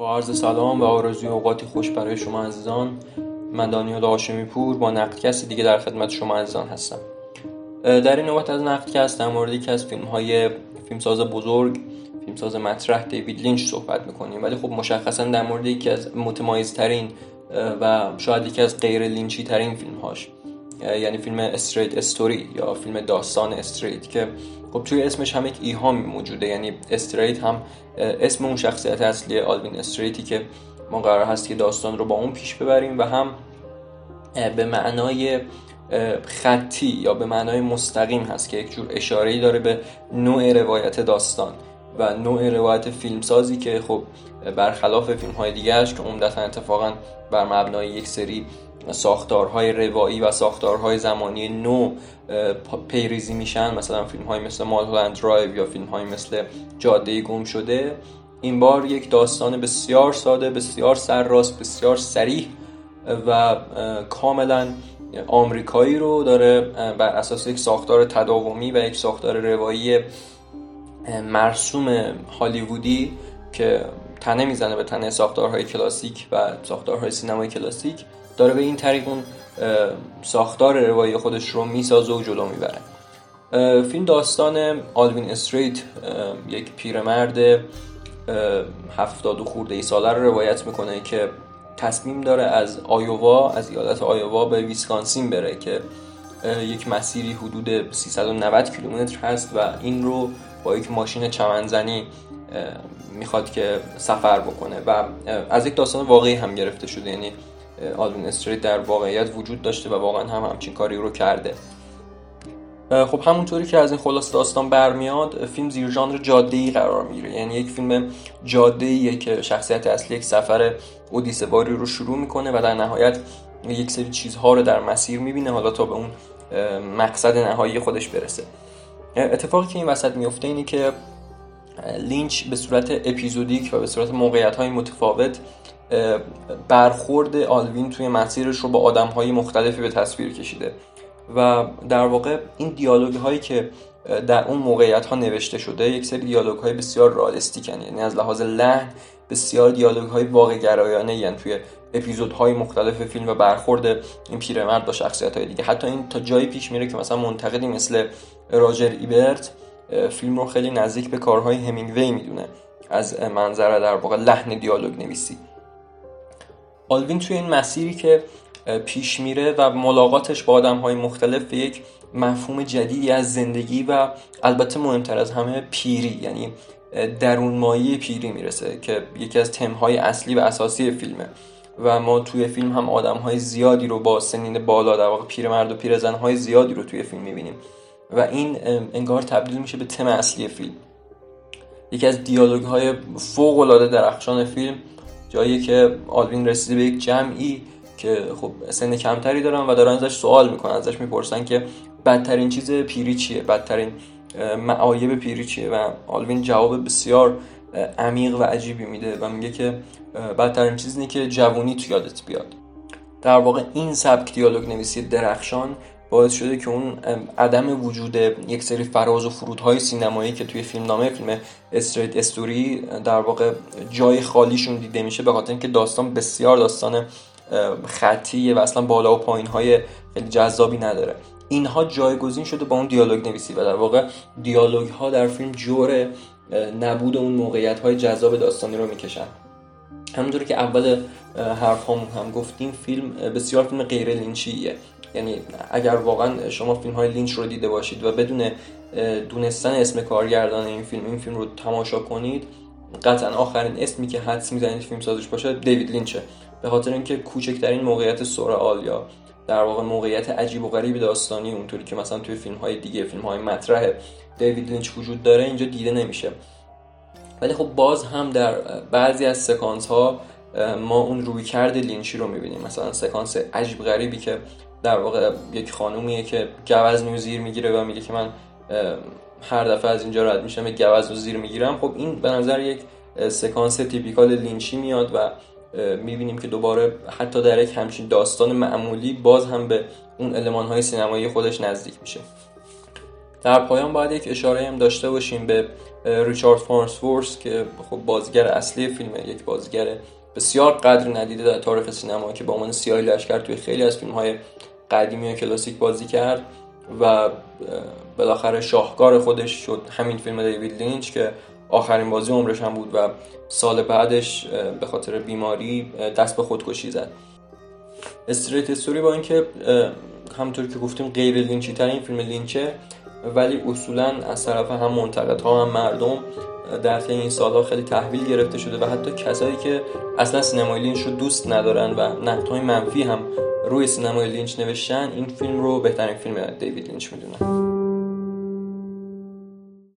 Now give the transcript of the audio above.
با عرض سلام و آرزوی اوقاتی خوش برای شما عزیزان من دانیال هاشمی پور با نقدکست دیگه در خدمت شما عزیزان هستم. در این نوبت از نقدکست در مورد یکی از فیلم های فیلمساز بزرگ فیلمساز مطرح دیوید لینچ صحبت می‌کنیم. ولی خب مشخصا در مورد یکی از متمایزترین و شاید یکی از غیر لینچی ترین فیلم هاش یعنی فیلم Straight Story یا فیلم داستان استریت که خب توی اسمش هم یک ایهامی موجوده. یعنی استریت هم اسم اون شخصیت اصلی آلوین استریتی که ما قرار هست که داستان رو با اون پیش ببریم و هم به معنای خطی یا به معنای مستقیم هست که یک جور اشاره‌ای داره به نوع روایت داستان و نوع روایت فیلمسازی که خب برخلاف فیلم های دیگرش که عمدتا اتفاقا بر مبنای یک سری ساختارهای روایی و ساختارهای زمانی نو پیریزی میشن. مثلا فیلم های مثل مالهولند درایو یا فیلم های مثل جاده گم شده. این بار یک داستان بسیار ساده بسیار سرراست بسیار سریح و کاملا آمریکایی رو داره بر اساس یک ساختار تداومی و یک ساختار روایی مرسوم هالیوودی که تنه می‌زنه به تنه ساختارهای کلاسیک و ساختارهای سینمای کلاسیک. داره به این طریق اون ساختار روایی خودش رو می‌سازه و جلو می‌بره. فیلم داستان آلوین استریت یک پیرمرد هفتاد و خورده ای ساله رو روایت می‌کنه که تصمیم داره از آیووا از ایالت آیووا به ویسکانسین بره که یک مسیری حدود 390 کیلومتر هست و این رو با یک ماشین چمنزنی می‌خواد که سفر بکنه و از یک داستان واقعی هم گرفته شده. یعنی آلوین استریت در واقعیت وجود داشته و واقعا هم همچین کاری رو کرده. خب همونطوری که از این خلاص داستان برمیاد فیلم زیر ژانر جاده ای قرار می‌گیره. یعنی یک فیلم جاده که شخصیت اصلی یک سفر اودیسه باری رو شروع می‌کنه و در نهایت یک سری چیزها رو در مسیر می‌بینه حالا تا به اون مقصد نهایی خودش برسه. اتفاقی که این وسط میفته اینه که لینچ به صورت اپیزودیک و به صورت موقعیت های متفاوت برخورد آلوین توی مسیرش رو با آدم های مختلفی به تصویر کشیده. و در واقع این دیالوگ هایی که در اون موقعیت ها نوشته شده یک سری دیالوگ های بسیار رالستیکن یعنی از لحاظ لحن بسیار دیالوگ های واقع گرایانه یعنی توی اپیزودهای مختلف فیلم و برخورد این پیرمرد با شخصیت های دیگه. حتی این تا جایی پیش میره که مثلا منتقدی مثل راجر ایبرت فیلم رو خیلی نزدیک به کارهای همینگوی می‌دونه. از منظره در واقع لحن دیالوگ نویسی. آلوین توی این مسیری که پیش میره و ملاقاتش با آدم های مختلف به یک مفهوم جدیدی از زندگی و البته مهمتر از همه پیری یعنی درون مایی پیری می‌رسه که یکی از تمهای اصلی و اساسی فیلمه. و ما توی فیلم هم آدم های زیادی رو با سنین بالا در واقع پیرمرد و پیرزن های زیادی رو توی فیلم می‌بینیم. و این انگار تبدیل میشه به تم اصلی فیلم. یکی از دیالوگ های فوق العاده درخشان فیلم جایی که آلوین رسیده به یک جمعی که خب سن کمتری دارن و دارن ازش سوال می‌کنن ازش می‌پرسن که بدترین چیز پیری چیه؟ بدترین معایب پیری چیه؟ و آلوین جواب بسیار عمیق و عجیبی میده و میگه که بدترین چیز اینه که جوونی تو یادت بیاد. در واقع این سبک دیالوگ نویسی درخشان باعث شده که اون عدم وجود یک سری فراز و فرودهای سینمایی که توی فیلم نامه فیلم استریت استوری در واقع جای خالیشون دیده میشه به خاطر اینکه داستان بسیار داستان خطیه و اصلا بالا و پایین های خیلی جذابی نداره. اینها جایگزین شده با اون دیالوگ نویسی و در واقع دیالوگ ها در فیلم جور نبود اون موقعیت های جذاب داستانی رو می‌کشن. همونطوری که اول حرف هم گفتیم فیلم بسیار فیلم غیر لینچیه یعنی اگر واقعا شما فیلم های لینچ رو دیده باشید و بدون دونستن اسم کارگردان این فیلم این فیلم رو تماشا کنید قطعا آخرین اسمی که حدس می‌زنید فیلم سازش باشه دیوید لینچه. به خاطر اینکه کوچکترین موقعیت سورئال یا در واقع موقعیت عجیب و غریب داستانی اونطوری که مثلا توی فیلم های دیگه فیلم های مطرح دیوید لینچ وجود داره اینجا دیده نمیشه. ولی خب باز هم در بعضی از سکانس ها ما اون روی کرد لینچی رو می‌بینیم. مثلا سکانس عجیب غریبی که در واقع یک خانومیه که گوز میو زیر می‌گیره و میگه که من هر دفعه از اینجا رد میشم گوز رو زیر می‌گیرم. خب این به نظر یک سکانس تیپیکال لینچی میاد و می‌بینیم که دوباره حتی در یک همچین داستان معمولی باز هم به اون علمان های سینمایی خودش نزدیک میشه. در پایان باید یک اشاره هم داشته باشیم به ریچارد فورس که خب بازیگر اصلی فیلم یک بازیگر بسیار قدر ندیده در تاریخ سینما که با عنوان سیاه لشکر توی خیلی از فیلم های قدیمی و کلاسیک بازی کرد و بالاخره شاهکار خودش شد همین فیلم دیوید لینچ که آخرین بازی عمرش هم بود و سال بعدش به خاطر بیماری دست به خودکشی زد. استریت استوری با اینکه همونطور که گفتیم غیر لینچی ترین فیلم لینچه ولی اصولا از طرف هم منتقدها هم مردم در طی این سالها خیلی تحویل گرفته شده و حتی کسایی که اصلا سینمای لینچ رو دوست ندارن و نقدهای منفی هم روی سینمای لینچ نوشتن این فیلم رو بهترین فیلم دیوید لینچ می‌دونن